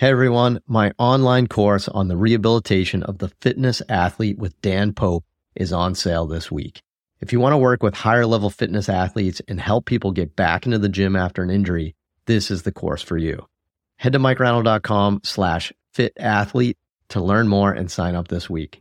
Hey everyone, my online course on the rehabilitation of the fitness athlete with Dan Pope is on sale this week. If you want to work with higher level fitness athletes and help people get back into the gym after an injury, this is the course for you. Head to mikereinold.com slash fit athlete to learn more and sign up this week.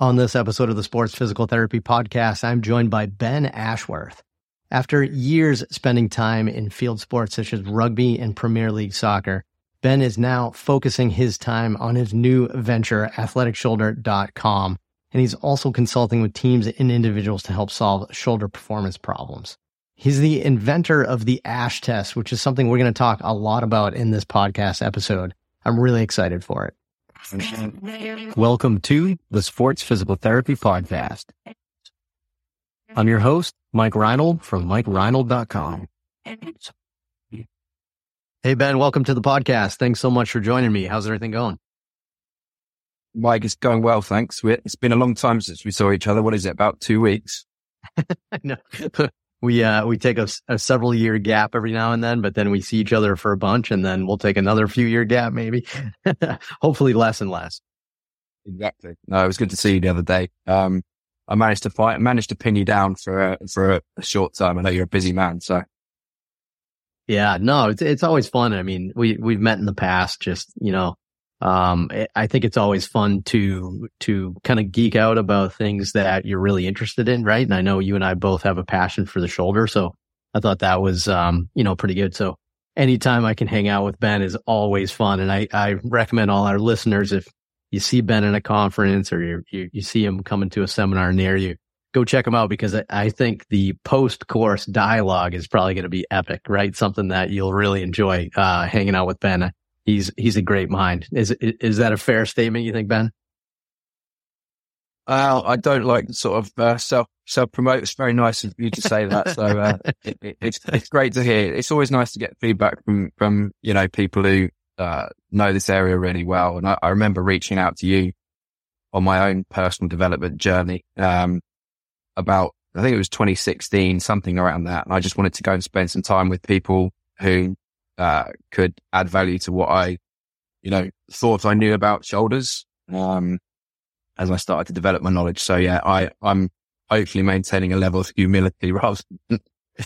On this episode of the Sports Physical Therapy Podcast, I'm joined by Ben Ashworth. After years spending time in field sports such as rugby and Premier League soccer, Ben is now focusing his time on his new venture, athleticshoulder.com. And he's also consulting with teams and individuals to help solve shoulder performance problems. He's the inventor of the ASH test, which is something we're going to talk a lot about in this podcast episode. I'm really excited for it. Welcome to the Sports Physical Therapy Podcast. I'm your host, Mike Reinold from MikeReinold.com. Hey, Ben, welcome to the podcast. Thanks so much for joining me. How's everything going? Mike, it's going well, thanks. It's been a long time since we saw each other. What is it, about two weeks? no, we uh, we take a, a, several year gap every now and then, but then we see each other for a bunch, and then we'll take another few year gap, maybe. Hopefully, less and less. Exactly. No, it was good to see you the other day. Um, I managed to fight, managed to pin you down for a, for a, a short time. I know you're a busy man, so yeah, no, it's it's always fun. I mean, we we've met in the past. Just you know, um, I think it's always fun to to kind of geek out about things that you're really interested in, right? And I know you and I both have a passion for the shoulder, so I thought that was um, you know pretty good. So anytime I can hang out with Ben is always fun, and I I recommend all our listeners if you see Ben in a conference or you you, you see him coming to a seminar near you go check them out because I, I think the post course dialogue is probably going to be epic, right? Something that you'll really enjoy uh, hanging out with Ben. He's he's a great mind. Is is that a fair statement? You think, Ben? Well, I don't like sort of uh, self self promote. It's very nice of you to say that. So uh, it, it, it's it's great to hear. It's always nice to get feedback from from you know people who uh, know this area really well. And I, I, remember reaching out to you on my own personal development journey. Um, about, I think it was 2016, something around that. And I just wanted to go and spend some time with people who, uh, could add value to what I, you know, thought I knew about shoulders. Um, as I started to develop my knowledge. So yeah, I, I'm hopefully maintaining a level of humility rather than,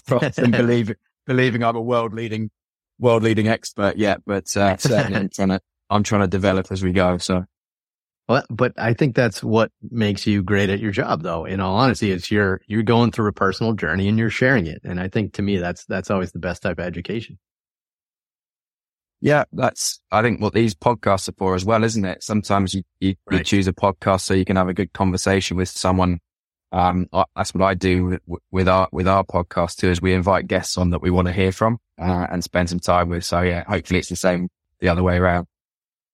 rather than believing, believing I'm a world leading, world leading expert yet, but, uh, certainly I'm trying to, I'm trying to develop as we go. So well, but I think that's what makes you great at your job, though. In all honesty, it's you're you're going through a personal journey and you're sharing it, and I think to me that's that's always the best type of education. Yeah, that's I think what these podcasts are for as well, isn't it? Sometimes you you, right. you choose a podcast so you can have a good conversation with someone. Um, that's what I do with, with our with our podcast too. Is we invite guests on that we want to hear from uh, and spend some time with. So yeah, hopefully it's the same the other way around.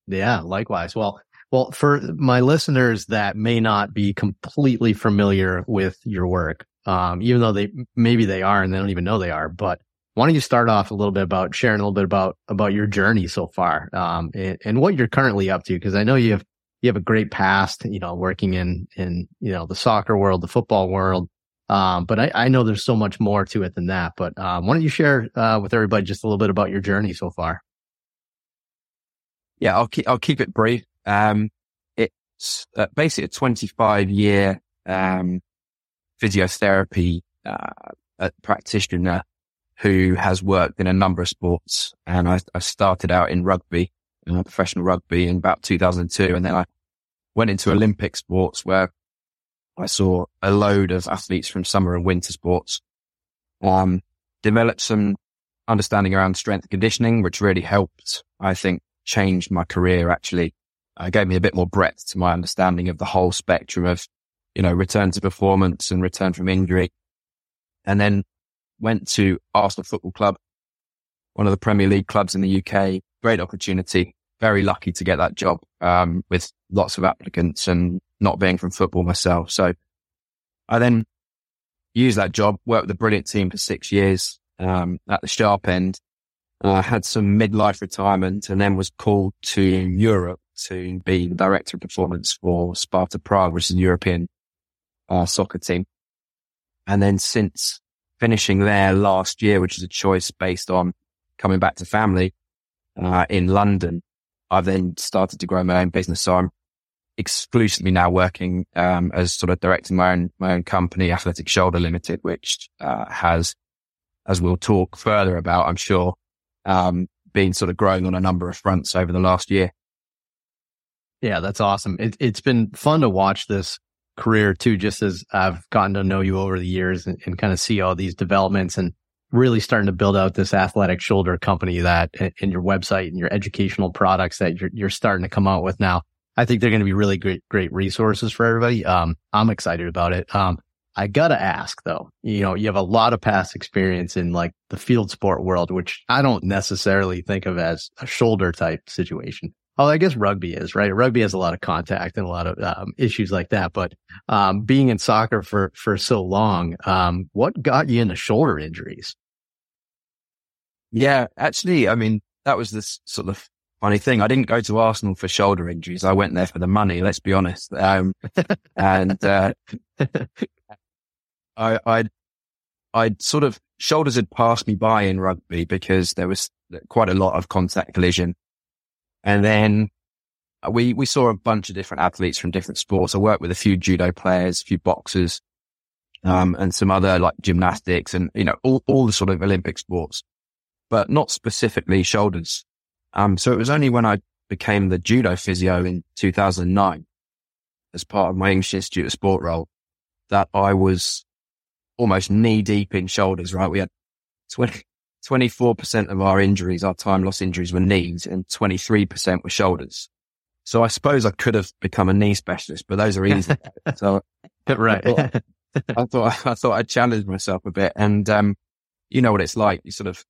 Yeah, likewise. Well, well, for my listeners that may not be completely familiar with your work, um, even though they maybe they are and they don't even know they are, but why don't you start off a little bit about sharing a little bit about about your journey so far um, and, and, what you're currently up to? Because I know you have you have a great past, you know, working in in you know the soccer world, the football world. Um, but I, I know there's so much more to it than that. But um, why don't you share uh, with everybody just a little bit about your journey so far? Yeah, I'll keep I'll keep it brief. Um, it's uh, basically a 25 year, um, physiotherapy, uh, practitioner who has worked in a number of sports. And I, I started out in rugby, professional rugby in about 2002. And then I went into Olympic sports where I saw a load of athletes from summer and winter sports, um, developed some understanding around strength conditioning, which really helped, I think, change my career actually uh, gave me a bit more breadth to my understanding of the whole spectrum of, you know, return to performance and return from injury. And then went to Arsenal Football Club, one of the Premier League clubs in the UK. Great opportunity. Very lucky to get that job, um, with lots of applicants and not being from football myself. So I then used that job, worked with a brilliant team for six years, um, at the sharp end. I uh, had some midlife retirement and then was called to Europe to be the director of performance for Sparta Prague, which is a European uh, soccer team. And then since finishing there last year, which is a choice based on coming back to family uh, in London, I've then started to grow my own business. So I'm exclusively now working um, as sort of directing my own my own company, Athletic Shoulder Limited, which uh, has, as we'll talk further about, I'm sure, um, been sort of growing on a number of fronts over the last year. Yeah, that's awesome. It, it's been fun to watch this career too, just as I've gotten to know you over the years and, and, kind of see all these developments and really starting to build out this athletic shoulder company that in your website and your educational products that you're, you're starting to come out with now. I think they're going to be really great, great resources for everybody. Um, I'm excited about it. Um, I gotta ask though, you know, you have a lot of past experience in like the field sport world, which I don't necessarily think of as a shoulder type situation. Oh, I guess rugby is right. Rugby has a lot of contact and a lot of um, issues like that. But um, being in soccer for for so long, um, what got you into shoulder injuries? Yeah, actually, I mean that was this sort of funny thing. I didn't go to Arsenal for shoulder injuries. I went there for the money. Let's be honest. Um, and uh, I, I'd I'd sort of shoulders had passed me by in rugby because there was quite a lot of contact collision and then uh, we, we saw a bunch of different athletes from different sports. I worked with a few judo players, a few boxers, um, and some other like gymnastics and, you know, all, all the sort of Olympic sports, but not specifically shoulders. Um, so it was only when I became the judo physio in 2009 as part of my English Institute of Sport role that I was almost knee deep in shoulders, right? We had 20, 24% of our injuries, our time loss injuries were knees and 23% were shoulders. So I suppose I could have become a knee specialist, but those are easy. so right. I thought, I thought, I thought I'd challenge myself a bit. And, um, you know what it's like. You sort of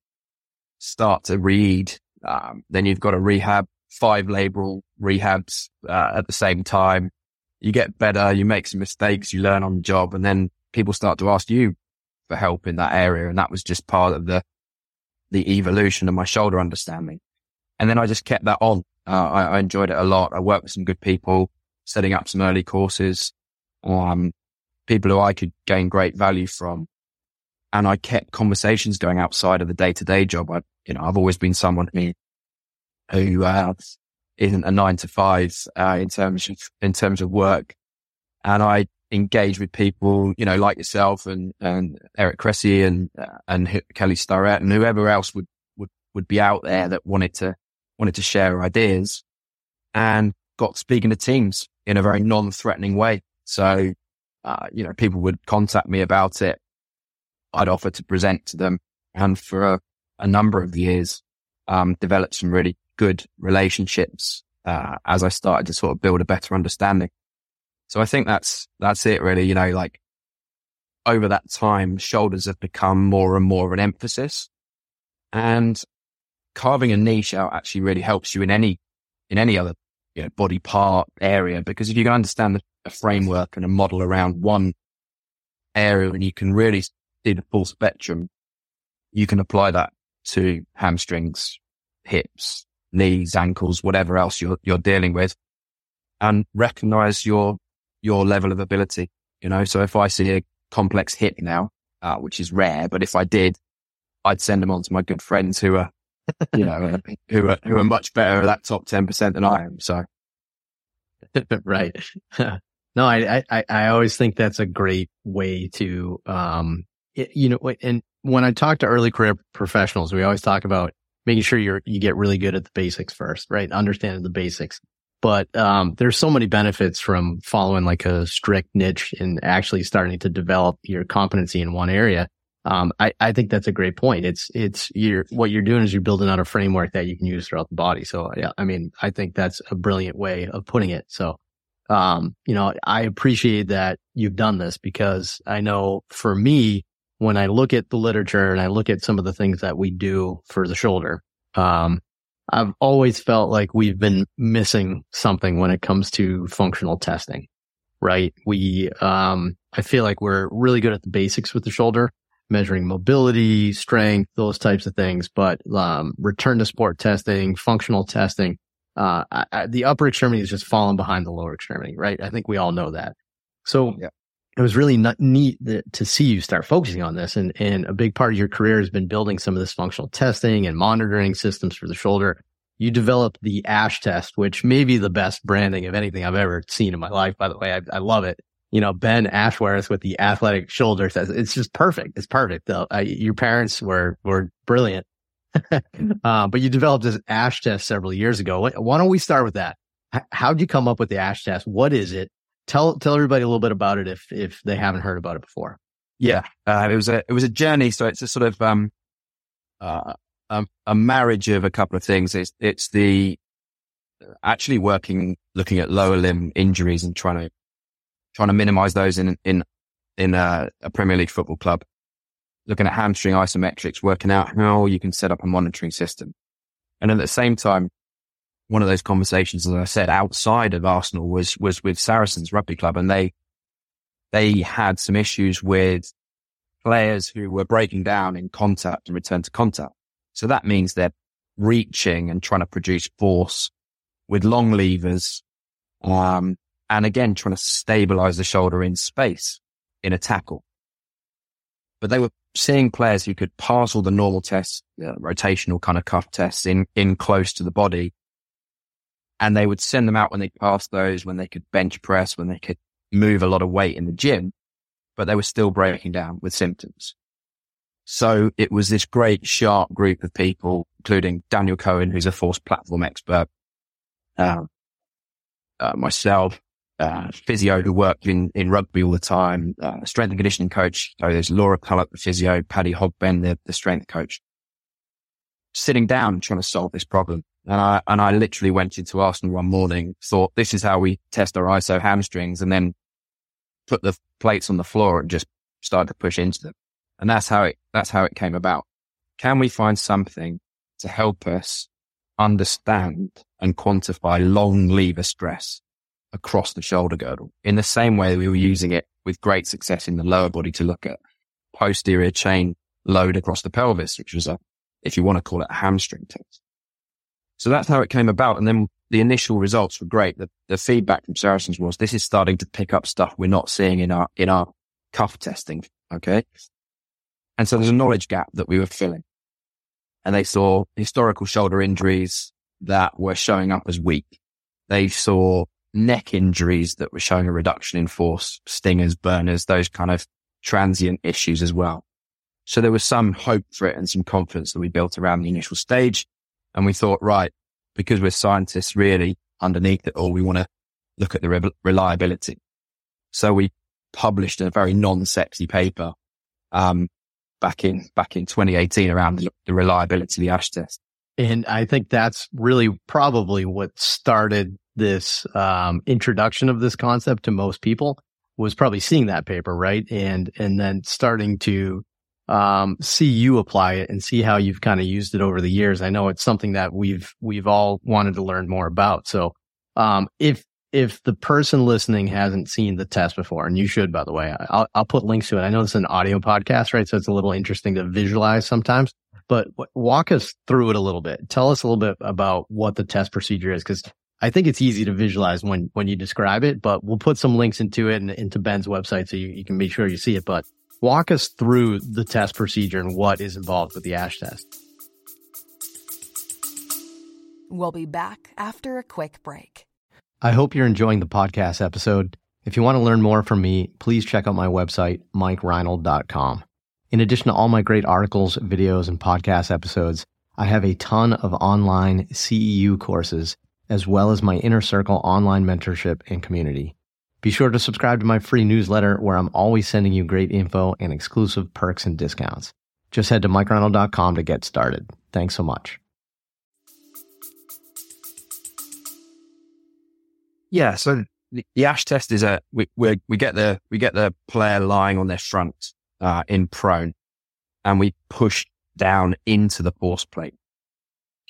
start to read, um, then you've got to rehab five labral rehabs, uh, at the same time. You get better, you make some mistakes, you learn on the job, and then people start to ask you for help in that area. And that was just part of the, the evolution of my shoulder understanding. And then I just kept that on. Uh, I, I, enjoyed it a lot. I worked with some good people, setting up some early courses, um, people who I could gain great value from. And I kept conversations going outside of the day to day job. I, you know, I've always been someone who, who, uh, isn't a nine to five, uh, in terms of, in terms of work. And I engage with people, you know, like yourself and, and Eric Cressey and, and Kelly Starrett and whoever else would, would, would be out there that wanted to, wanted to share ideas and got speaking to teams in a very non-threatening way. So, uh, you know, people would contact me about it. I'd offer to present to them and for a, a number of years, um, developed some really good relationships, uh, as I started to sort of build a better understanding. So I think that's, that's it really. You know, like over that time, shoulders have become more and more of an emphasis and carving a niche out actually really helps you in any, in any other you know, body part area, because if you can understand a framework and a model around one area and you can really see the full spectrum, you can apply that to hamstrings, hips, knees, ankles, whatever else you're, you're dealing with and recognize your your level of ability. You know, so if I see a complex hip now, uh, which is rare, but if I did, I'd send them on to my good friends who are, you know, who are, who are much better at that top 10% than I am. So. right. no, I, I, I always think that's a great way to, um, you know, and when I talk to early career professionals, we always talk about making sure you're, you get really good at the basics first, right? Understanding the basics but um, there's so many benefits from following like a strict niche and actually starting to develop your competency in one area. Um, I, I think that's a great point. It's, it's, you're, what you're doing is you're building out a framework that you can use throughout the body. So yeah, I mean, I think that's a brilliant way of putting it. So, um, you know, I appreciate that you've done this because I know for me, when I look at the literature and I look at some of the things that we do for the shoulder, um, I've always felt like we've been missing something when it comes to functional testing, right? We, um, I feel like we're really good at the basics with the shoulder, measuring mobility, strength, those types of things. But, um, return to sport testing, functional testing, uh, I, I, the upper extremity is just falling behind the lower extremity, right? I think we all know that. So yeah it was really neat to see you start focusing on this. And, and a big part of your career has been building some of this functional testing and monitoring systems for the shoulder. you developed the ASH test, which may be the best branding of anything I've ever seen in my life. By the way, I, I love it. You know, Ben Ashworth with the athletic shoulder test. It's just perfect. It's perfect. Uh, your parents were, were brilliant. uh, but you developed this ASH test several years ago. Why don't we start with that? How'd you come up with the ASH test? What is it? Tell, tell everybody a little bit about it if, if they haven't heard about it before. Yeah. Uh, it was a, it was a journey. So it's a sort of, um, uh, a, a marriage of a couple of things. It's, it's the actually working, looking at lower limb injuries and trying to, trying to minimize those in, in, in a, a Premier League football club. Looking at hamstring isometrics, working out how you can set up a monitoring system. And at the same time, one of those conversations, as I said, outside of Arsenal was, was with Saracens Rugby Club and they, they had some issues with players who were breaking down in contact and return to contact. So that means they're reaching and trying to produce force with long levers. Um, and again, trying to stabilize the shoulder in space in a tackle. But they were seeing players who could pass all the normal tests, uh, rotational kind of cuff tests in, in close to the body. And they would send them out when they passed those, when they could bench press, when they could move a lot of weight in the gym, but they were still breaking down with symptoms. So it was this great sharp group of people, including Daniel Cohen, who's a force platform expert, uh, uh, myself, uh, physio who worked in, in rugby all the time, uh, strength and conditioning coach. So there's Laura Cullup, the physio, Paddy Hogben, the, the strength coach, sitting down trying to solve this problem. And I, and I literally went into Arsenal one morning, thought this is how we test our ISO hamstrings and then put the plates on the floor and just started to push into them. And that's how it, that's how it came about. Can we find something to help us understand and quantify long lever stress across the shoulder girdle in the same way we were using it with great success in the lower body to look at posterior chain load across the pelvis, which was a, if you want to call it a hamstring test. So that's how it came about. And then the initial results were great. The, the feedback from Saracens was this is starting to pick up stuff we're not seeing in our, in our cuff testing. Okay. And so there's a knowledge gap that we were filling. And they saw historical shoulder injuries that were showing up as weak. They saw neck injuries that were showing a reduction in force, stingers, burners, those kind of transient issues as well. So there was some hope for it and some confidence that we built around the initial stage. And we thought, right, because we're scientists really underneath it all, we want to look at the re- reliability. So we published a very non-sexy paper, um, back in back in 2018 around the, the reliability of the ash test. And I think that's really probably what started this um, introduction of this concept to most people was probably seeing that paper, right? And and then starting to um, see you apply it and see how you've kind of used it over the years. I know it's something that we've we've all wanted to learn more about. So um, if if the person listening hasn't seen the test before, and you should, by the way, I'll, I'll put links to it. I know it's an audio podcast, right? So it's a little interesting to visualize sometimes, but walk us through it a little bit. Tell us a little bit about what the test procedure is. Cause I think it's easy to visualize when, when you describe it, but we'll put some links into it and into Ben's website so you, you can make sure you see it. But walk us through the test procedure and what is involved with the ASH test. We'll be back after a quick break. I hope you're enjoying the podcast episode. If you want to learn more from me, please check out my website, mikereinold.com. In addition to all my great articles, videos, and podcast episodes, I have a ton of online CEU courses, as well as my Inner Circle online mentorship and community. Be sure to subscribe to my free newsletter where I'm always sending you great info and exclusive perks and discounts. Just head to mikereinold.com to get started. Thanks so much. Yeah. So the, the ash test is a, we, we, we get the, we get the player lying on their front, uh, in prone and we push down into the force plate.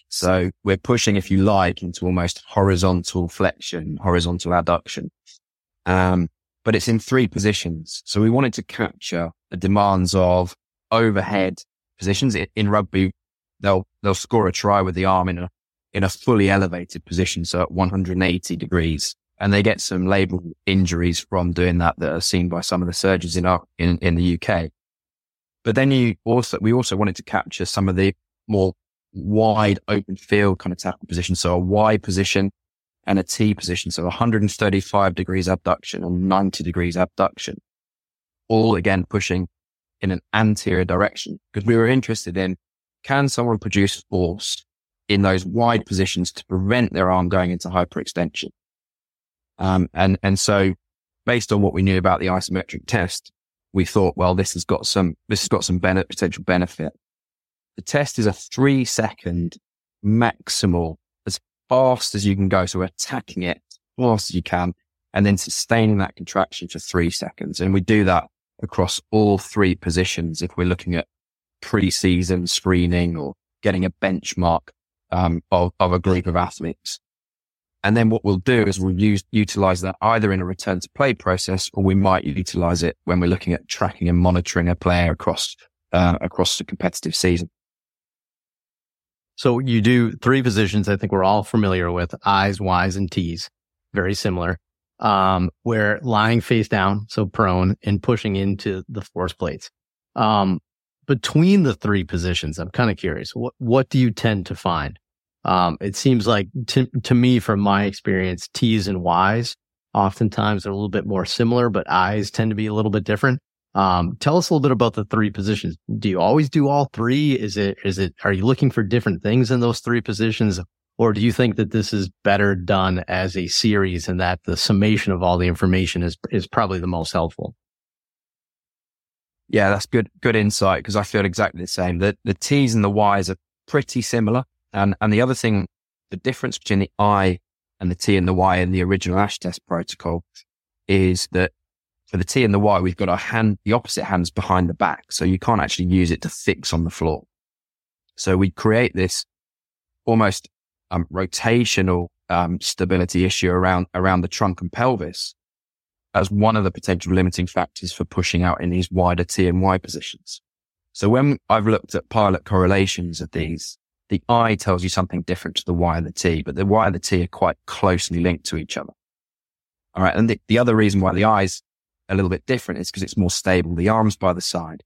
So we're pushing, if you like, into almost horizontal flexion, horizontal adduction. Um, but it's in three positions. So we wanted to capture the demands of overhead positions in, rugby. They'll, they'll score a try with the arm in a in a fully elevated position. So at 180 degrees and they get some labral injuries from doing that that are seen by some of the surgeons in our, in, in the UK. But then you also, we also wanted to capture some of the more wide open field kind of tackle position. So a Y position and a T position. So 135 degrees abduction and 90 degrees abduction, all again pushing in an anterior direction because we were interested in can someone produce force in those wide positions to prevent their arm going into hyperextension? Um, and, and so based on what we knew about the isometric test, we thought, well, this has got some, this has got some benefit, potential benefit. The test is a three second maximal fast as you can go. So we're attacking it as fast as you can and then sustaining that contraction for three seconds. And we do that across all three positions. If we're looking at pre-season screening or getting a benchmark um, of, of a group of athletes. And then what we'll do is we'll use, utilize that either in a return to play process, or we might utilize it when we're looking at tracking and monitoring a player across, uh, across the competitive season. So you do three positions. I think we're all familiar with I's, Y's, and T's. Very similar. Um, where lying face down, so prone and pushing into the force plates. Um, between the three positions, I'm kind of curious. What, what do you tend to find? Um, it seems like to, to me, from my experience, T's and Y's oftentimes are a little bit more similar, but I's tend to be a little bit different. Um, tell us a little bit about the three positions. Do you always do all three? Is it, is it, are you looking for different things in those three positions? Or do you think that this is better done as a series and that the summation of all the information is, is probably the most helpful? Yeah, that's good, good insight because I feel exactly the same. The, the T's and the Y's are pretty similar. And, and the other thing, the difference between the I and the T and the Y in the original ASH test protocol is that for the T and the Y, we've got our hand, the opposite hands behind the back. So you can't actually use it to fix on the floor. So we create this almost um, rotational um, stability issue around, around the trunk and pelvis as one of the potential limiting factors for pushing out in these wider T and Y positions. So when I've looked at pilot correlations of these, the I tells you something different to the Y and the T, but the Y and the T are quite closely linked to each other. All right. And the, the other reason why the I's a little bit different is because it's more stable. The arms by the side.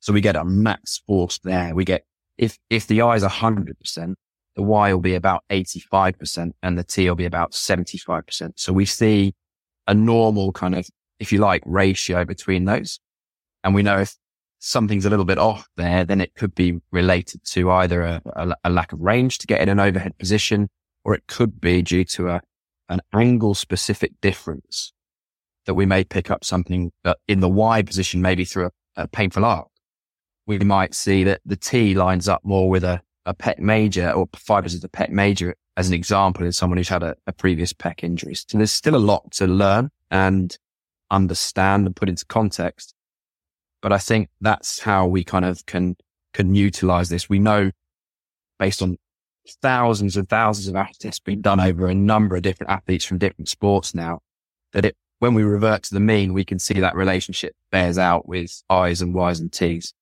So we get a max force there. We get, if, if the I is 100%, the Y will be about 85% and the T will be about 75%. So we see a normal kind of, if you like, ratio between those. And we know if something's a little bit off there, then it could be related to either a, a, a lack of range to get in an overhead position, or it could be due to a, an angle specific difference that we may pick up something in the Y position, maybe through a, a painful arc. We might see that the T lines up more with a, a pec major or fibers of the pec major as an example in someone who's had a, a previous pec injury. So there's still a lot to learn and understand and put into context. But I think that's how we kind of can, can utilize this. We know based on thousands and thousands of tests being done over a number of different athletes from different sports now that it when we revert to the mean, we can see that relationship bears out with I's and Y's and T's.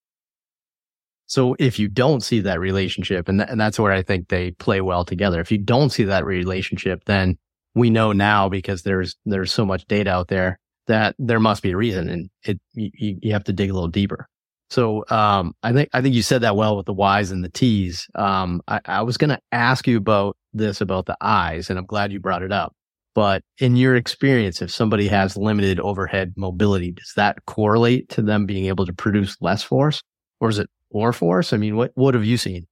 So if you don't see that relationship, and, th- and that's where I think they play well together. If you don't see that relationship, then we know now because there's, there's so much data out there that there must be a reason and it, you, you have to dig a little deeper. So, um, I think, I think you said that well with the Y's and the T's. Um, I, I was going to ask you about this about the I's and I'm glad you brought it up. But in your experience, if somebody has limited overhead mobility, does that correlate to them being able to produce less force or is it more force? I mean, what, what have you seen?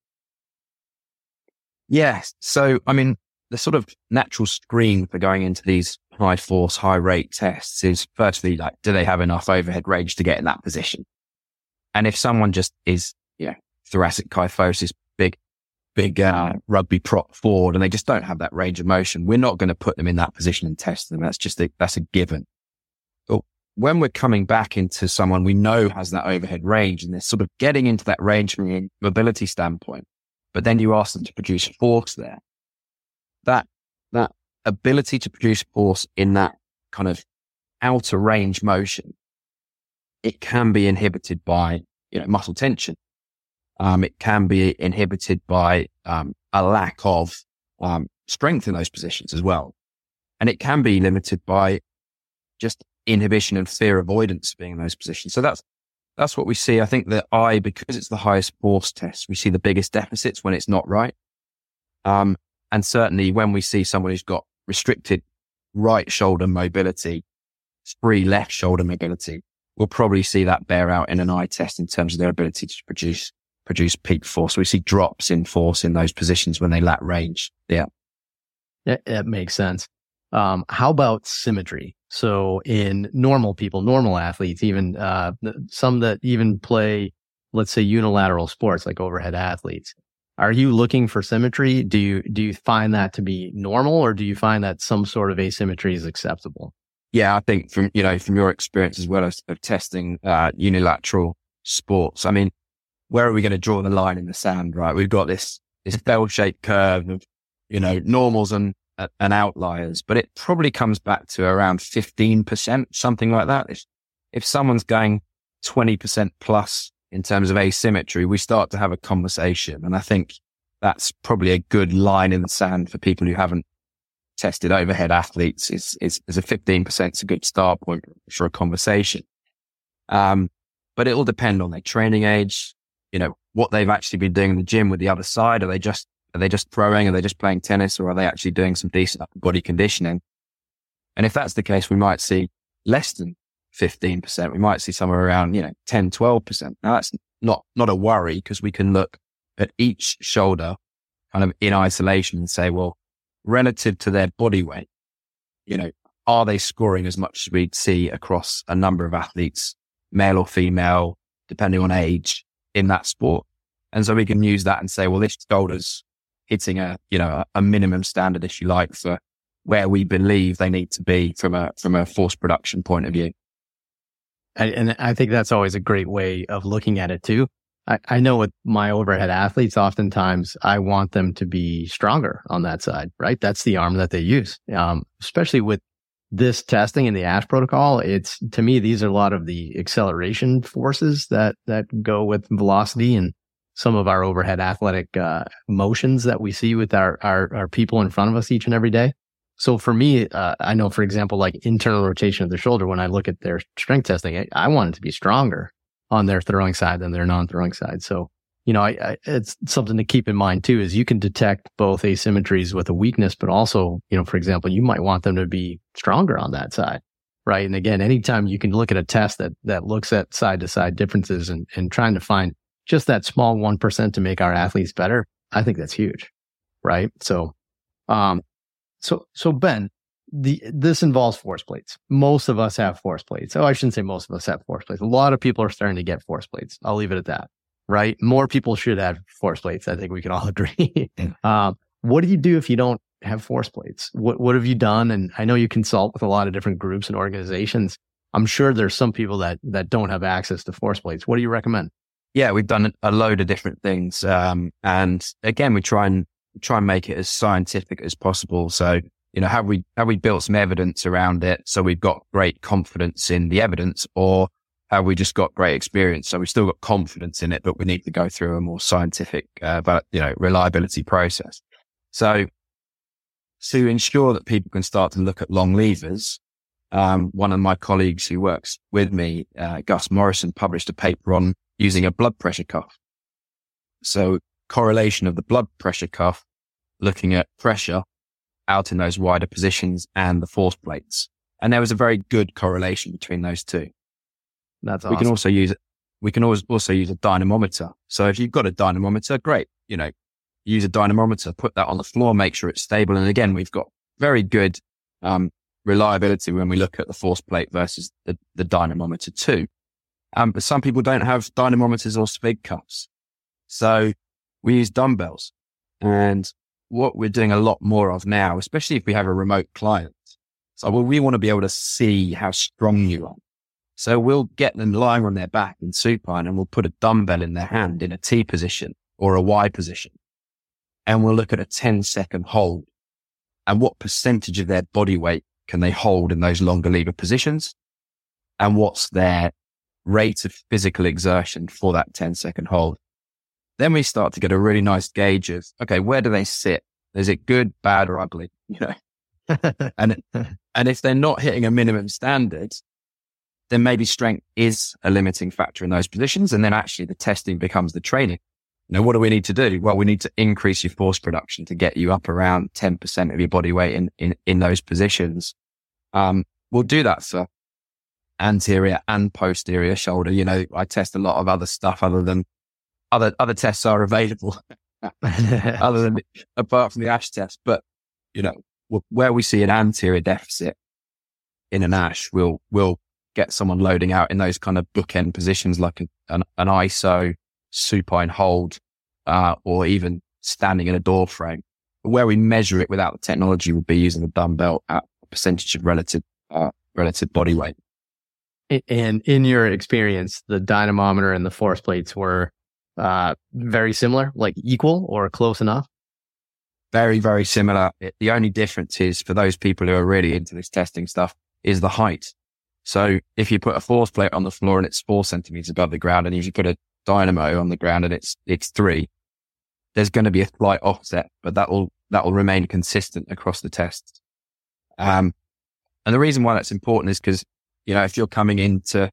Yes. So, I mean, the sort of natural screen for going into these high force, high rate tests is firstly, like, do they have enough overhead range to get in that position? And if someone just is, you know, thoracic kyphosis, big uh, rugby prop forward and they just don't have that range of motion. We're not going to put them in that position and test them. That's just a, that's a given. But when we're coming back into someone we know has that overhead range and they're sort of getting into that range from a mobility standpoint, but then you ask them to produce force there, that, that ability to produce force in that kind of outer range motion, it can be inhibited by, you know, muscle tension um, it can be inhibited by um, a lack of um, strength in those positions as well. And it can be limited by just inhibition and fear avoidance being in those positions. So that's, that's what we see. I think that I, because it's the highest force test, we see the biggest deficits when it's not right. Um, and certainly when we see someone who's got restricted right shoulder mobility, free left shoulder mobility, we'll probably see that bear out in an I test in terms of their ability to produce, produce peak force. We see drops in force in those positions when they lack range. Yeah. That, that makes sense. Um, how about symmetry? So in normal people, normal athletes, even uh, some that even play, let's say, unilateral sports like overhead athletes, are you looking for symmetry? Do you do you find that to be normal, or do you find that some sort of asymmetry is acceptable? Yeah, I think from you know from your experience as well as of testing uh, unilateral sports, I mean, where are we going to draw the line in the sand? Right, we've got this this bell shaped curve of you know normals and and outliers, but it probably comes back to around 15%, something like that. If, if someone's going 20% plus in terms of asymmetry, we start to have a conversation. And I think that's probably a good line in the sand for people who haven't tested overhead athletes is, is, is a 15% is a good start point for a conversation. Um, but it will depend on their training age, you know, what they've actually been doing in the gym with the other side. Are they just are they just throwing? Are they just playing tennis or are they actually doing some decent body conditioning? And if that's the case, we might see less than 15%. We might see somewhere around, you know, 10, 12%. Now that's not, not a worry because we can look at each shoulder kind of in isolation and say, well, relative to their body weight, you know, are they scoring as much as we'd see across a number of athletes, male or female, depending on age in that sport? And so we can use that and say, well, this goal is hitting a, you know, a minimum standard, if you like, for where we believe they need to be from a, from a force production point of view. And I think that's always a great way of looking at it too. I, I know with my overhead athletes, oftentimes I want them to be stronger on that side, right? That's the arm that they use. Um, especially with this testing in the ASH protocol, it's to me, these are a lot of the acceleration forces that, that go with velocity and some of our overhead athletic uh, motions that we see with our, our, our people in front of us each and every day. So for me, uh, I know, for example, like internal rotation of the shoulder, when I look at their strength testing, I, I want it to be stronger on their throwing side than their non-throwing side. So, you know, I, I, it's something to keep in mind too, is you can detect both asymmetries with a weakness, but also, you know, for example, you might want them to be stronger on that side. Right. And again, anytime you can look at a test that, that looks at side to side differences and, and trying to find just that small 1% to make our athletes better, I think that's huge. Right. So, um, so, so Ben, the, this involves force plates. Most of us have force plates. Oh, I shouldn't say most of us have force plates. A lot of people are starting to get force plates. I'll leave it at that. Right. More people should have force plates. I think we can all agree. um, what do you do if you don't have force plates? What, what have you done? And I know you consult with a lot of different groups and organizations. I'm sure there's some people that, that don't have access to force plates. What do you recommend? yeah, we've done a load of different things. Um, and again, we try and try and make it as scientific as possible. So, you know, have we, have we built some evidence around it? So we've got great confidence in the evidence or have we just got great experience? So we've still got confidence in it, but we need to go through a more scientific, uh, but, you know, reliability process. So to ensure that people can start to look at long levers, um, one of my colleagues who works with me, uh, Gus Morrison, published a paper on using a blood pressure cuff. So correlation of the blood pressure cuff, looking at pressure out in those wider positions and the force plates. And there was a very good correlation between those two. That's awesome. We can also use we can always also use a dynamometer. So if you've got a dynamometer, great. You know, use a dynamometer, put that on the floor, make sure it's stable. And again, we've got very good um, reliability when we look at the force plate versus the, the dynamometer too. Um, but some people don't have dynamometers or speed cups. So we use dumbbells and what we're doing a lot more of now, especially if we have a remote client. So well, we want to be able to see how strong you are. So we'll get them lying on their back in supine and we'll put a dumbbell in their hand in a T position or a Y position. And we'll look at a 10 second hold and what percentage of their body weight can they hold in those longer lever positions? And what's their rate of physical exertion for that 10 second hold. Then we start to get a really nice gauge of, okay, where do they sit? Is it good, bad or ugly? You know, and, and if they're not hitting a minimum standard, then maybe strength is a limiting factor in those positions. And then actually the testing becomes the training. Now, what do we need to do? Well, we need to increase your force production to get you up around 10% of your body weight in, in, in those positions. Um, we'll do that for anterior and posterior shoulder. You know, I test a lot of other stuff other than other, other tests are available other than apart from the ASH test. But, you know, where we see an anterior deficit in an ASH, we'll, we'll get someone loading out in those kind of bookend positions like an, an, an ISO, supine hold, uh, or even standing in a door frame. Where we measure it without the technology would be using a dumbbell at a percentage of relative, uh, relative body weight. And in your experience, the dynamometer and the force plates were uh, very similar, like equal or close enough? Very, very similar. It, the only difference is for those people who are really into this testing stuff is the height. So if you put a force plate on the floor and it's four centimeters above the ground, and if you put a dynamo on the ground and it's it's three, there's going to be a slight offset, but that will that will remain consistent across the tests. Um, and the reason why that's important is because you know if you're coming into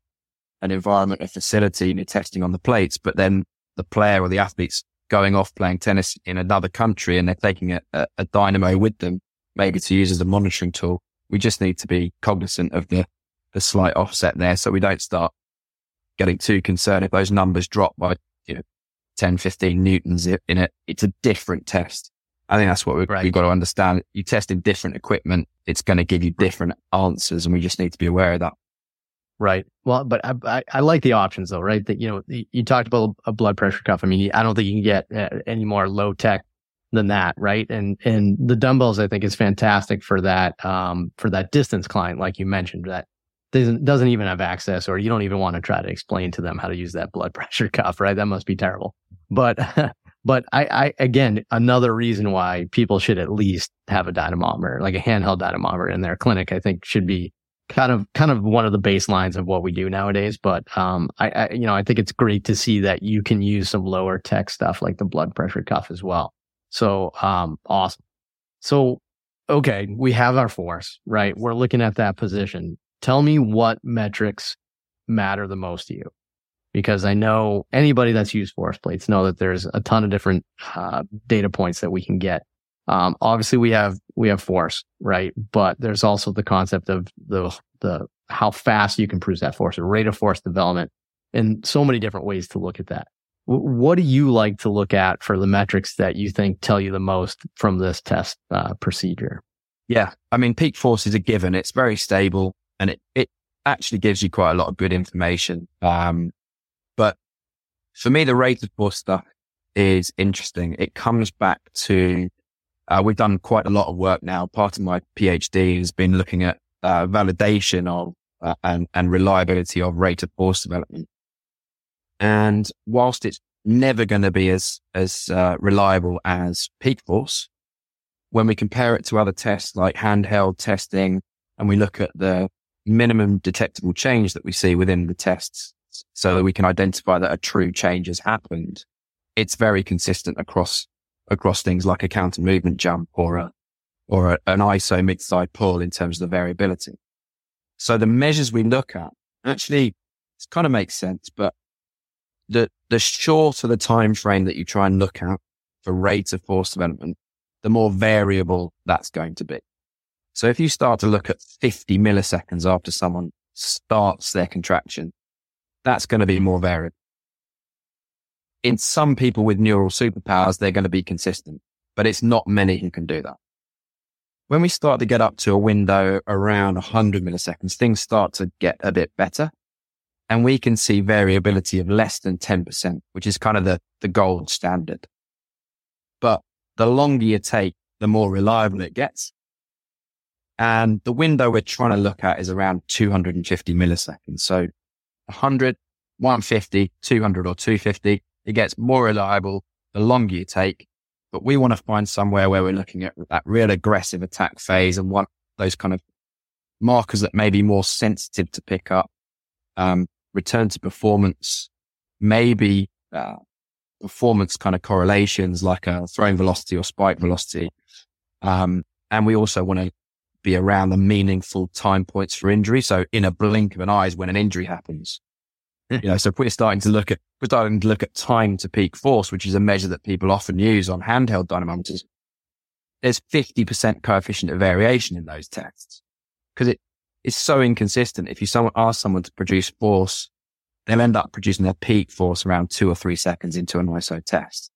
an environment, a facility, and you're testing on the plates, but then the player or the athlete's going off playing tennis in another country and they're taking a, a, a dynamo with them, maybe to use as a monitoring tool. We just need to be cognizant of the, the slight offset there so we don't start getting too concerned if those numbers drop by you know, 10, 15 newtons in it. It's a different test. I think that's what we've, right. we've got to understand. You test in different equipment. It's going to give you different answers and we just need to be aware of that. Right. Well, but I, I, I, like the options though, right? That, you know, you talked about a blood pressure cuff. I mean, I don't think you can get uh, any more low tech than that, right? And, and the dumbbells, I think is fantastic for that, um, for that distance client, like you mentioned, that doesn't, doesn't even have access or you don't even want to try to explain to them how to use that blood pressure cuff, right? That must be terrible. But, but I, I, again, another reason why people should at least have a dynamometer, like a handheld dynamometer in their clinic, I think should be kind of kind of one of the baselines of what we do nowadays. But um, I, I, you know I think it's great to see that you can use some lower tech stuff like the blood pressure cuff as well. So um, awesome. So okay, we have our force right. We're looking at that position. Tell me what metrics matter the most to you, because I know anybody that's used force plates know that there's a ton of different uh, data points that we can get um, obviously we have, we have force, right? But there's also the concept of the, the, how fast you can produce that force, the rate of force development and so many different ways to look at that. What do you like to look at for the metrics that you think tell you the most from this test uh, procedure? Yeah. I mean, peak force is a given. It's very stable and it, it actually gives you quite a lot of good information. Um, but for me, the rate of force stuff is interesting. It comes back to uh, we've done quite a lot of work now. Part of my PhD has been looking at uh, validation of uh, and, and reliability of rate of force development. And whilst it's never going to be as as uh, reliable as peak force, when we compare it to other tests like handheld testing, and we look at the minimum detectable change that we see within the tests, so that we can identify that a true change has happened, it's very consistent across across things like a counter movement jump or a, or a, an ISO mid-thigh pull in terms of the variability. So the measures we look at actually it kind of makes sense, but the, the shorter the time frame that you try and look at for rate of force development, the more variable that's going to be. So if you start to look at 50 milliseconds after someone starts their contraction, that's going to be more variable in some people with neural superpowers, they're going to be consistent, but it's not many who can do that. When we start to get up to a window around 100 milliseconds, things start to get a bit better. And we can see variability of less than 10%, which is kind of the, the gold standard. But the longer you take, the more reliable it gets. And the window we're trying to look at is around 250 milliseconds. So 100, 150, 200 or 250 it gets more reliable the longer you take. But we want to find somewhere where we're looking at that real aggressive attack phase and one those kind of markers that may be more sensitive to pick up, um, return to performance, maybe, uh, performance kind of correlations like a throwing velocity or spike velocity. Um, and we also want to be around the meaningful time points for injury. So in a blink of an eye is when an injury happens. Hmm. you know, so we're starting to look at, we're starting to look at time to peak force, which is a measure that people often use on handheld dynamometers. There's 50% coefficient of variation in those tests because it is so inconsistent. If you someone ask someone to produce force, they'll end up producing their peak force around two or three seconds into an ISO test.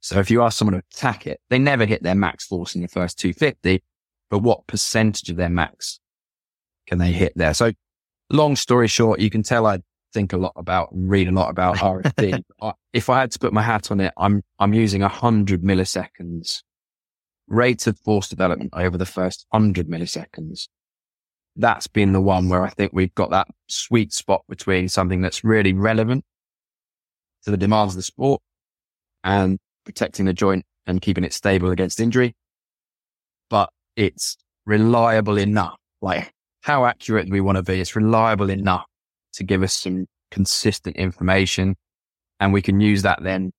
So if you ask someone to attack it, they never hit their max force in the first 250, but what percentage of their max can they hit there? So long story short, you can tell I think a lot about and read a lot about RFD. if I had to put my hat on it, I'm, I'm using a hundred milliseconds rate of force development over the first hundred milliseconds. That's been the one where I think we've got that sweet spot between something that's really relevant to the demands of the sport and protecting the joint and keeping it stable against injury. It's reliable enough. Like how accurate do we want to be? It's reliable enough to give us some consistent information. And we can use that then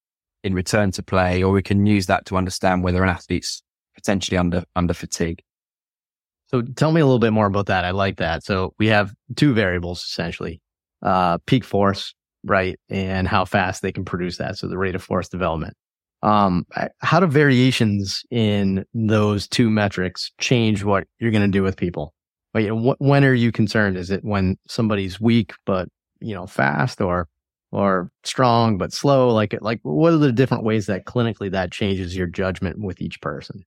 in return to play, or we can use that to understand whether an athlete's potentially under, under fatigue. So tell me a little bit more about that. I like that. So we have two variables essentially, uh, peak force, right? And how fast they can produce that. So the rate of force development. Um, how do variations in those two metrics change what you're going to do with people? Wh- when are you concerned? Is it when somebody's weak but you know fast, or or strong but slow? Like like what are the different ways that clinically that changes your judgment with each person?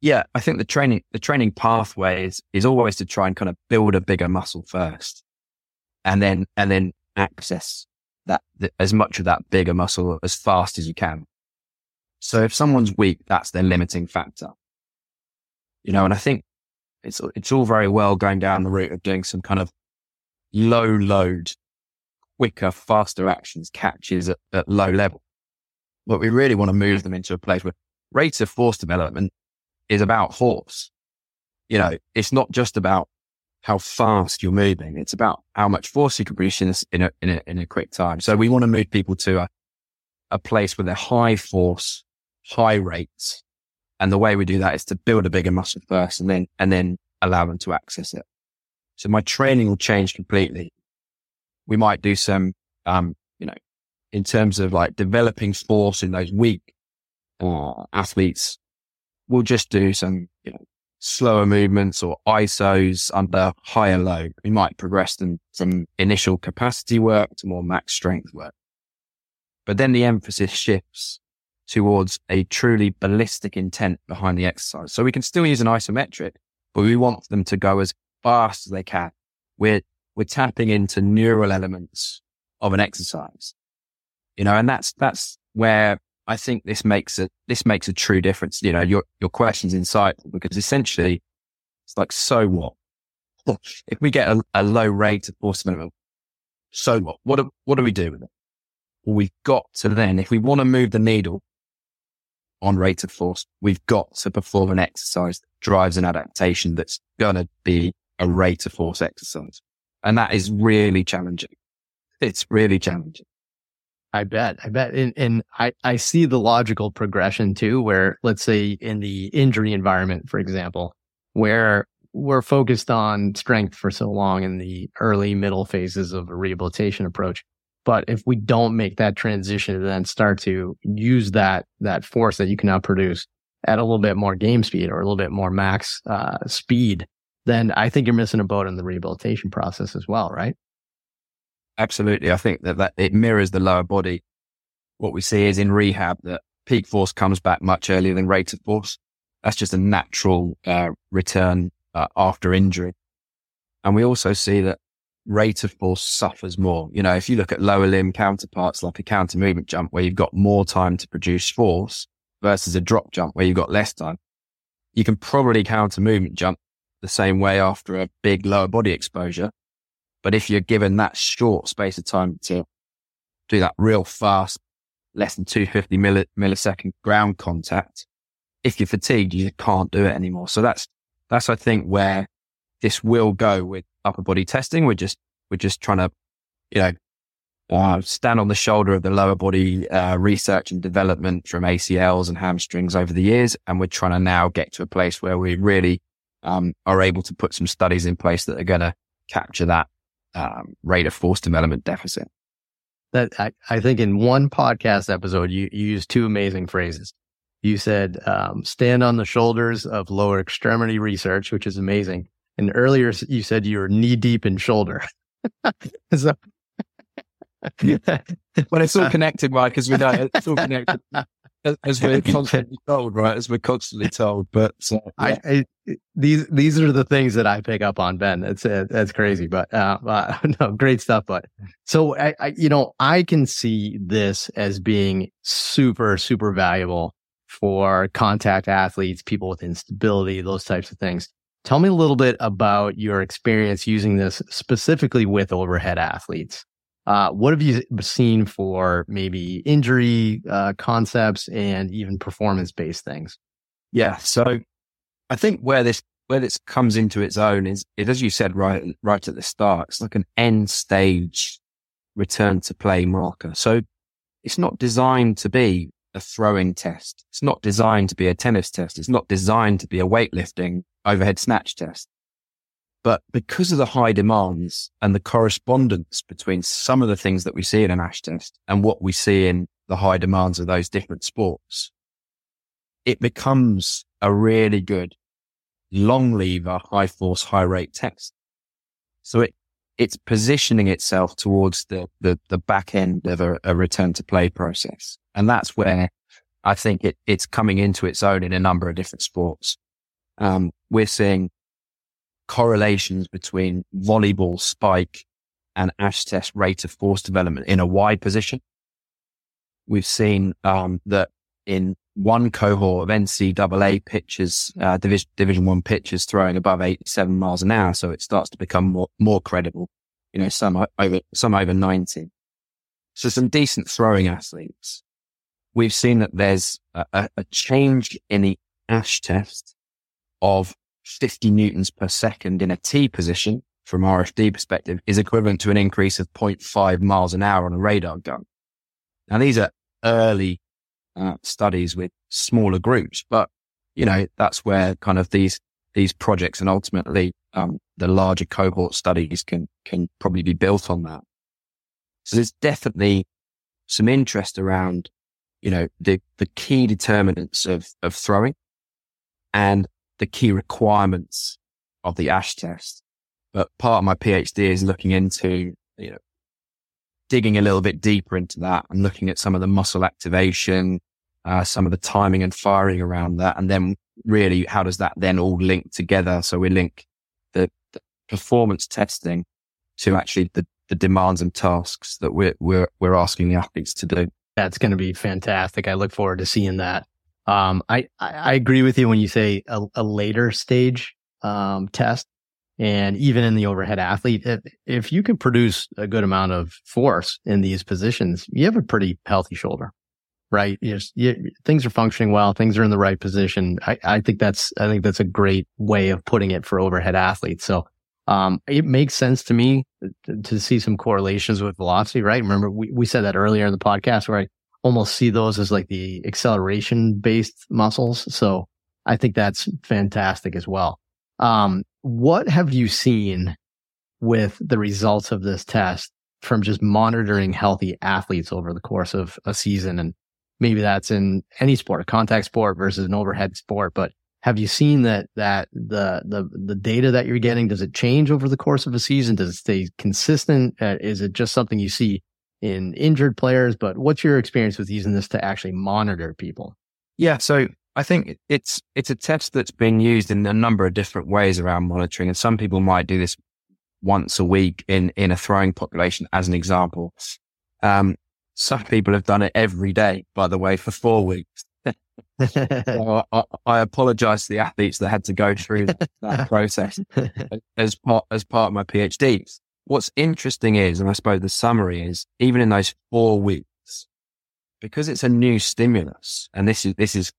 Yeah, I think the training the training pathway is is always to try and kind of build a bigger muscle first, and then and then access that as much of that bigger muscle as fast as you can. So if someone's weak, that's their limiting factor. You know, and I think it's, it's all very well going down the route of doing some kind of low load, quicker, faster actions, catches at, at low level. But we really want to move them into a place where rate of force development is about horse. You know, it's not just about how fast you're moving. It's about how much force you can produce in a, in a, in a, in a quick time. So we want to move people to a, a place where they're high force, high rates. And the way we do that is to build a bigger muscle first and then, and then allow them to access it. So my training will change completely. We might do some, um, you know, in terms of like developing force in those weak uh, athletes, we'll just do some, you know, slower movements or ISOs under higher load. We might progress them from initial capacity work to more max strength work. But then the emphasis shifts towards a truly ballistic intent behind the exercise. So we can still use an isometric, but we want them to go as fast as they can. We're, we're tapping into neural elements of an exercise, you know, and that's, that's where I think this makes a, this makes a true difference. You know, your, your question's insightful because essentially it's like, so what? if we get a, a low rate of force development, so what? What do, what do we do with it? Well, we've got to then, if we want to move the needle on rate of force, we've got to perform an exercise that drives an adaptation that's going to be a rate of force exercise. And that is really challenging. It's really challenging. I bet. I bet. And, and I, I see the logical progression too, where let's say in the injury environment, for example, where we're focused on strength for so long in the early middle phases of a rehabilitation approach. But if we don't make that transition and then start to use that, that force that you can now produce at a little bit more game speed or a little bit more max uh, speed, then I think you're missing a boat in the rehabilitation process as well, right? Absolutely. I think that, that it mirrors the lower body. What we see is in rehab that peak force comes back much earlier than rate of force. That's just a natural uh, return uh, after injury. And we also see that rate of force suffers more. You know, if you look at lower limb counterparts like a counter movement jump where you've got more time to produce force versus a drop jump where you've got less time, you can probably counter movement jump the same way after a big lower body exposure. But if you're given that short space of time to do that real fast, less than 250 millisecond ground contact, if you're fatigued, you can't do it anymore. So that's, that's, I think, where this will go with upper body testing. We're just, we're just trying to, you know, uh, stand on the shoulder of the lower body uh, research and development from ACLs and hamstrings over the years. And we're trying to now get to a place where we really um, are able to put some studies in place that are going to capture that um, rate of force development deficit. That I, I think in one podcast episode, you, you used two amazing phrases. You said, um, stand on the shoulders of lower extremity research, which is amazing. And earlier you said you were knee deep in shoulder. so, well, it's all connected, right? Because we know it's all connected as we're constantly told, right? As we're constantly told. But uh, yeah. I, I, these these are the things that I pick up on, Ben. It's that's crazy, but uh, uh, no, great stuff. But so I, I, you know, I can see this as being super super valuable for contact athletes, people with instability, those types of things. Tell me a little bit about your experience using this specifically with overhead athletes. Uh, what have you seen for maybe injury uh, concepts and even performance based things? Yeah, so I think where this where this comes into its own is, it, as you said right right at the start, it's like an end stage return to play marker. So it's not designed to be a throwing test. It's not designed to be a tennis test. It's not designed to be a weightlifting overhead snatch test. But because of the high demands and the correspondence between some of the things that we see in an ASH test and what we see in the high demands of those different sports, it becomes a really good long lever, high force, high rate test. So it, it's positioning itself towards the, the, the back end of a, a return to play process. And that's where I think it, it's coming into its own in a number of different sports. Um, we're seeing correlations between volleyball spike and ASH test rate of force development in a wide position. We've seen um, that in one cohort of NCAA pitches, uh, division, division one pitches throwing above 87 miles an hour. So it starts to become more, more credible, you know, some over, some over 90. So some decent throwing athletes. We've seen that there's a, a change in the ASH test of 50 newtons per second in a T position from RFD perspective is equivalent to an increase of 0.5 miles an hour on a radar gun. Now these are early uh, studies with smaller groups, but you know, that's where kind of these, these projects and ultimately, um, the larger cohort studies can, can probably be built on that. So there's definitely some interest around, you know, the, the key determinants of, of throwing and the key requirements of the ASH test. But part of my PhD is looking into, you know, digging a little bit deeper into that and looking at some of the muscle activation, uh, some of the timing and firing around that. And then really, how does that then all link together? So we link the, the performance testing to actually the, the demands and tasks that we're, we're, we're asking the athletes to do. That's going to be fantastic. I look forward to seeing that. Um, I, I agree with you when you say a, a later stage um, test. And even in the overhead athlete, if, if you can produce a good amount of force in these positions, you have a pretty healthy shoulder, right? Just, you, things are functioning well. Things are in the right position. I, I think that's, I think that's a great way of putting it for overhead athletes. So, um, it makes sense to me to, to, see some correlations with velocity, right? Remember, we, we said that earlier in the podcast where I almost see those as like the acceleration based muscles. So I think that's fantastic as well. Um, what have you seen with the results of this test from just monitoring healthy athletes over the course of a season? And maybe that's in any sport, a contact sport versus an overhead sport, but have you seen that, that the, the, the data that you're getting, does it change over the course of a season? Does it stay consistent? Uh, is it just something you see in injured players, but what's your experience with using this to actually monitor people? Yeah, so I think it's it's a test that's been used in a number of different ways around monitoring, and some people might do this once a week in in a throwing population, as an example. Um, some people have done it every day, by the way, for four weeks. so I, I, apologize to the athletes that had to go through that process as part as part of my PhD what's interesting is, and I suppose the summary is, even in those four weeks, because it's a new stimulus, and this is, this is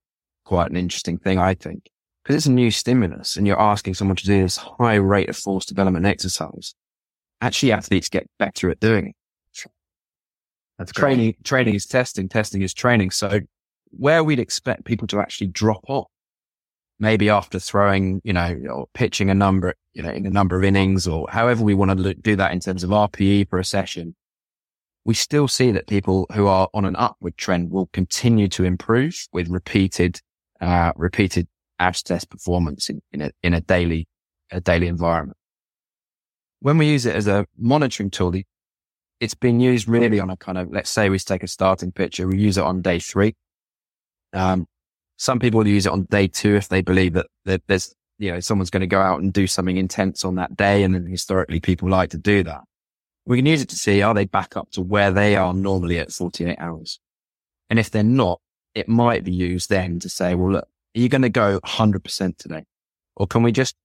quite an interesting thing, I think, because it's a new stimulus and you're asking someone to do this high rate of force development exercise, actually athletes get better at doing it. That's training, great. training is testing, testing is training. So where we'd expect people to actually drop off, maybe after throwing, you know, or pitching a number, you know, in a number of innings or however we want to do that in terms of RPE per session, we still see that people who are on an upward trend will continue to improve with repeated, uh, repeated ASH test performance in, in a, in a daily, a daily environment. When we use it as a monitoring tool, it's been used really on a kind of, let's say we take a starting pitcher, we use it on day three. Um, some people use it on day two if they believe that, there's, you know, someone's going to go out and do something intense on that day. And then historically people like to do that. We can use it to see, are they back up to where they are normally at 48 hours? And if they're not, it might be used then to say, well, look, are you going to go 100% today? Or can we just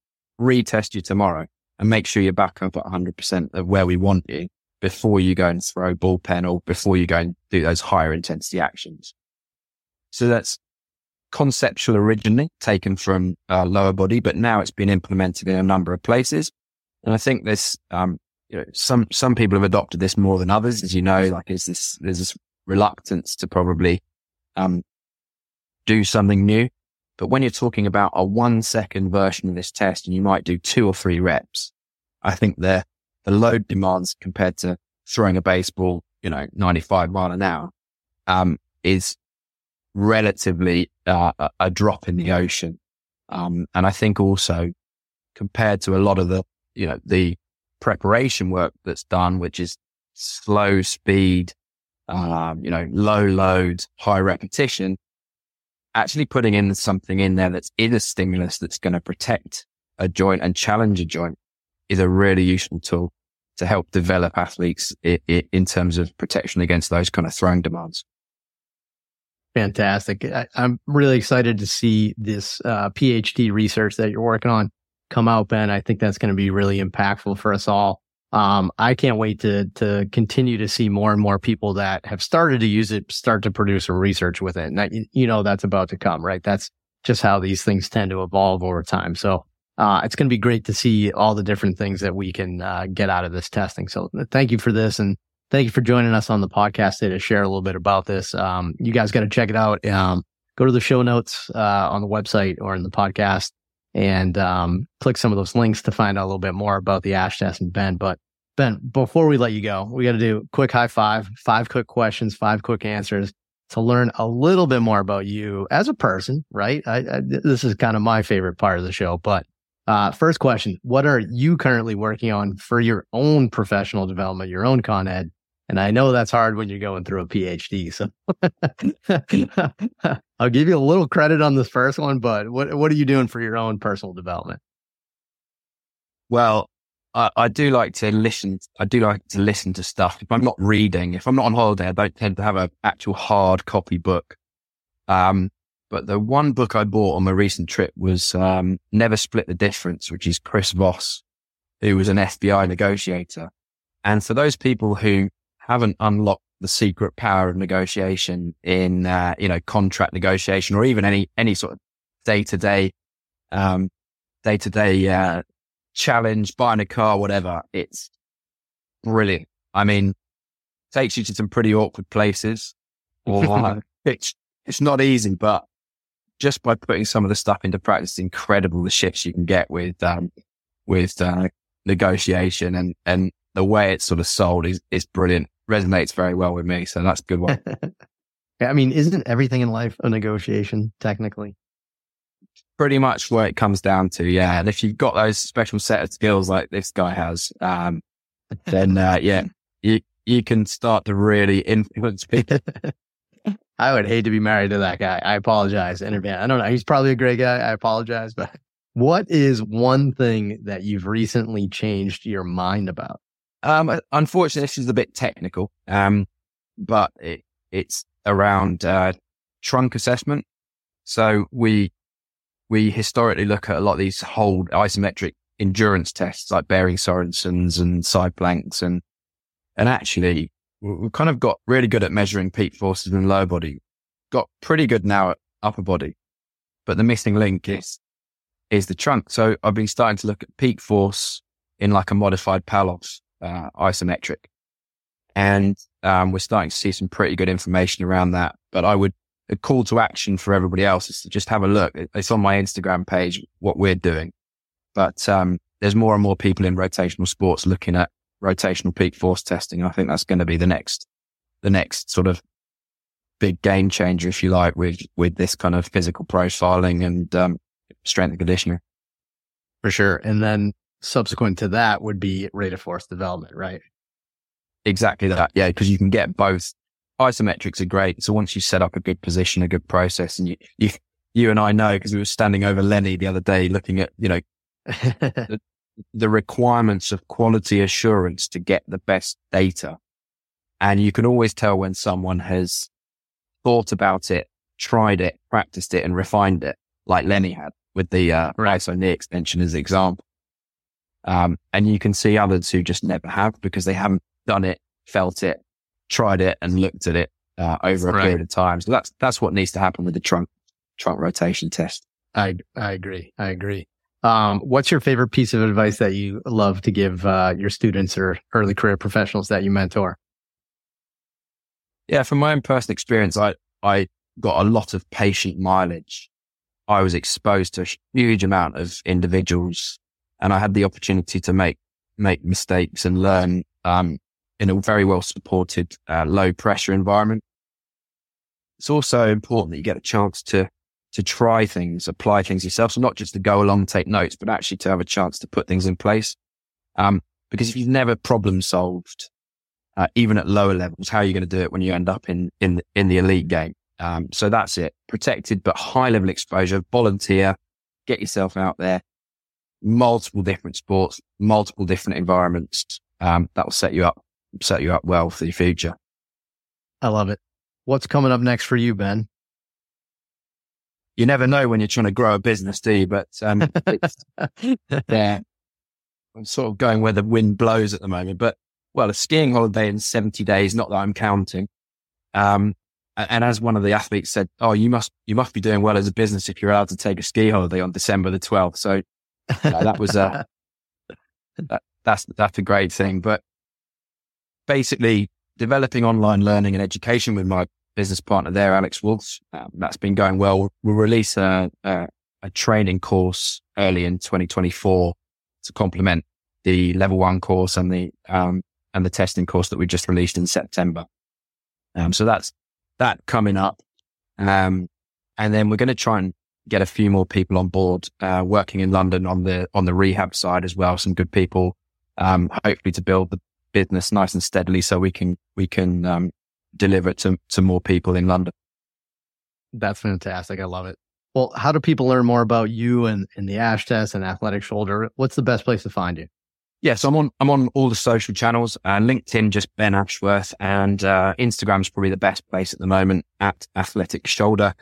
retest you tomorrow and make sure you're back up at 100% of where we want you before you go and throw bullpen or before you go and do those higher intensity actions? So that's conceptual originally taken from uh, lower body, but now it's been implemented in a number of places. And I think there's, um, you know, some, some people have adopted this more than others, as you know, like is this, there's this reluctance to probably, um, do something new. But when you're talking about a one second version of this test and you might do two or three reps, I think the, the load demands compared to throwing a baseball, you know, 95 mile an hour, um, is relatively uh, a drop in the ocean. Um, and I think also compared to a lot of the, you know, the preparation work that's done, which is slow speed, um, you know, low load, high repetition, actually putting in something in there that's in a stimulus that's going to protect a joint and challenge a joint is a really useful tool to help develop athletes in, in terms of protection against those kind of throwing demands. Fantastic. I, am really excited to see this uh, PhD research that you're working on come out, Ben. I think that's going to be really impactful for us all. Um, I can't wait to to continue to see more and more people that have started to use it start to produce some research with it. And that, you know that's about to come, right? That's just how these things tend to evolve over time. So uh, it's going to be great to see all the different things that we can uh, get out of this testing. So thank you for this, and thank you for joining us on the podcast today to share a little bit about this. Um, you guys got to check it out. Um, go to the show notes uh, on the website or in the podcast and um, click some of those links to find out a little bit more about the ASH and Ben. But Ben, before we let you go, we got to do quick high five, five quick questions, five quick answers to learn a little bit more about you as a person, right? I, I, this is kind of my favorite part of the show. But uh, first question What are you currently working on for your own professional development, your own con ed? And I know that's hard when you're going through a PhD. So I'll give you a little credit on this first one, but what, what are you doing for your own personal development? Well, I, I, do like to listen. I do like to listen to stuff. If I'm not reading, if I'm not on holiday, I don't tend to have an actual hard copy book. Um, but the one book I bought on my recent trip was um, Never Split the Difference, which is Chris Voss, who was an FBI negotiator. And for those people who haven't unlocked the secret power of negotiation in, uh, you know, contract negotiation or even any, any sort of day to day, um, day to day, challenge, buying a car, whatever. It's brilliant. I mean, takes you to some pretty awkward places. Or it's, it's not easy, but just by putting some of the stuff into practice, it's incredible the shifts you can get with, um, with, uh, negotiation and, and the way it's sort of sold is, is brilliant resonates very well with me. So that's a good one. I mean, isn't everything in life a negotiation technically? Pretty much where it comes down to, yeah. And if you've got those special set of skills like this guy has, um, then uh, yeah, you you can start to really influence people. I would hate to be married to that guy. I apologize in advance. I don't know. He's probably a great guy. I apologize, but what is one thing that you've recently changed your mind about? Um, unfortunately, this is a bit technical, um, but it, it's around uh, trunk assessment. So we we historically look at a lot of these hold isometric endurance tests like Biering-Sorensen's and side planks and and actually we've kind of got really good at measuring peak forces in lower body, got pretty good now at upper body, but the missing link is is the trunk. So I've been starting to look at peak force in like a modified Pallof uh, isometric. And um, we're starting to see some pretty good information around that. But I would a call to action for everybody else is to just have a look. It's on my Instagram page, what we're doing. But um, there's more and more people in rotational sports looking at rotational peak force testing. I think that's going to be the next, the next sort of big game changer, if you like, with, with this kind of physical profiling and um, strength and conditioning. For sure. And then subsequent to that would be rate of force development, right? Exactly that. Yeah. Cause you can get both isometrics are great. So once you set up a good position, a good process and you, you, you and I know because we were standing over Lenny the other day looking at, you know, the, the requirements of quality assurance to get the best data. And you can always tell when someone has thought about it, tried it, practiced it and refined it like Lenny had with the, uh, ISO knee extension as an example. Um, and you can see others who just never have because they haven't done it, felt it, tried it and looked at it uh, over a right. period of time. So that's that's what needs to happen with the trunk trunk rotation test. I I agree. I agree. Um, what's your favorite piece of advice that you love to give uh, your students or early career professionals that you mentor? Yeah, from my own personal experience, I I got a lot of patient mileage. I was exposed to a huge amount of individuals, and I had the opportunity to make make mistakes and learn um, in a very well supported, uh, low pressure environment. It's also important that you get a chance to, to try things, apply things yourself. So not just to go along take notes, but actually to have a chance to put things in place. Um, because if you've never problem solved, uh, even at lower levels, how are you going to do it when you end up in, in, in the elite game? Um, so that's it. Protected, but high level exposure, volunteer, get yourself out there, multiple different sports, multiple different environments. Um, that will set you up set you up well for the future. I love it. What's coming up next for you, Ben? You never know when you're trying to grow a business, do you? But um, yeah, I'm sort of going where the wind blows at the moment. But well, a skiing holiday in 70 days, not that I'm counting. Um, and as one of the athletes said, "Oh, you must you must be doing well as a business if you're allowed to take a ski holiday on December the 12th." So that was a that, that's that's a great thing. But basically developing online learning and education with my business partner there, Alex Wolves. Um, that's been going well. We'll release a, a, a, training course early in 2024 to complement the level one course and the, um, and the testing course that we just released in September. Um, so that's that coming up. Um, and then we're going to try and get a few more people on board, uh, working in London on the, on the rehab side as well. Some good people, um, hopefully to build the business nice and steadily so we can, we can, um, deliver it to, to more people in London. That's fantastic. I love it. Well, how do people learn more about you and, and the ASH test and athletic shoulder? What's the best place to find you? Yes, I'm on I'm on all the social channels. Uh, LinkedIn, just Ben Ashworth, and uh, Instagram's probably the best place at the moment at Athletic Shoulder.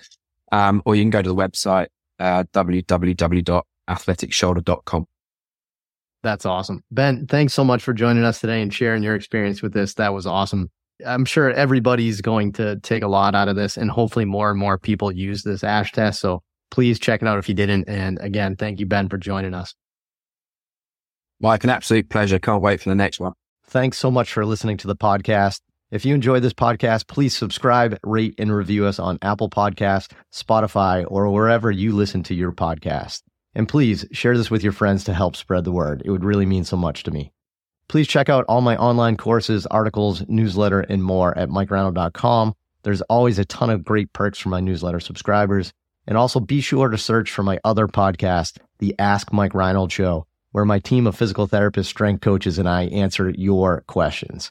Um, or you can go to the website uh, www.athleticshoulder.com. That's awesome. Ben, thanks so much for joining us today and sharing your experience with this. That was awesome. I'm sure everybody's going to take a lot out of this and hopefully more and more people use this ASH test. So please check it out if you didn't. And again, thank you, Ben, for joining us. Mike, an absolute pleasure. Can't wait for the next one. Thanks so much for listening to the podcast. If you enjoyed this podcast, please subscribe, rate, and review us on Apple Podcasts, Spotify, or wherever you listen to your podcast. And please share this with your friends to help spread the word. It would really mean so much to me. Please check out all my online courses, articles, newsletter, and more at mikereinold.com. There's always a ton of great perks for my newsletter subscribers. And also be sure to search for my other podcast, The Ask Mike Reinold Show, where my team of physical therapists, strength coaches, and I answer your questions.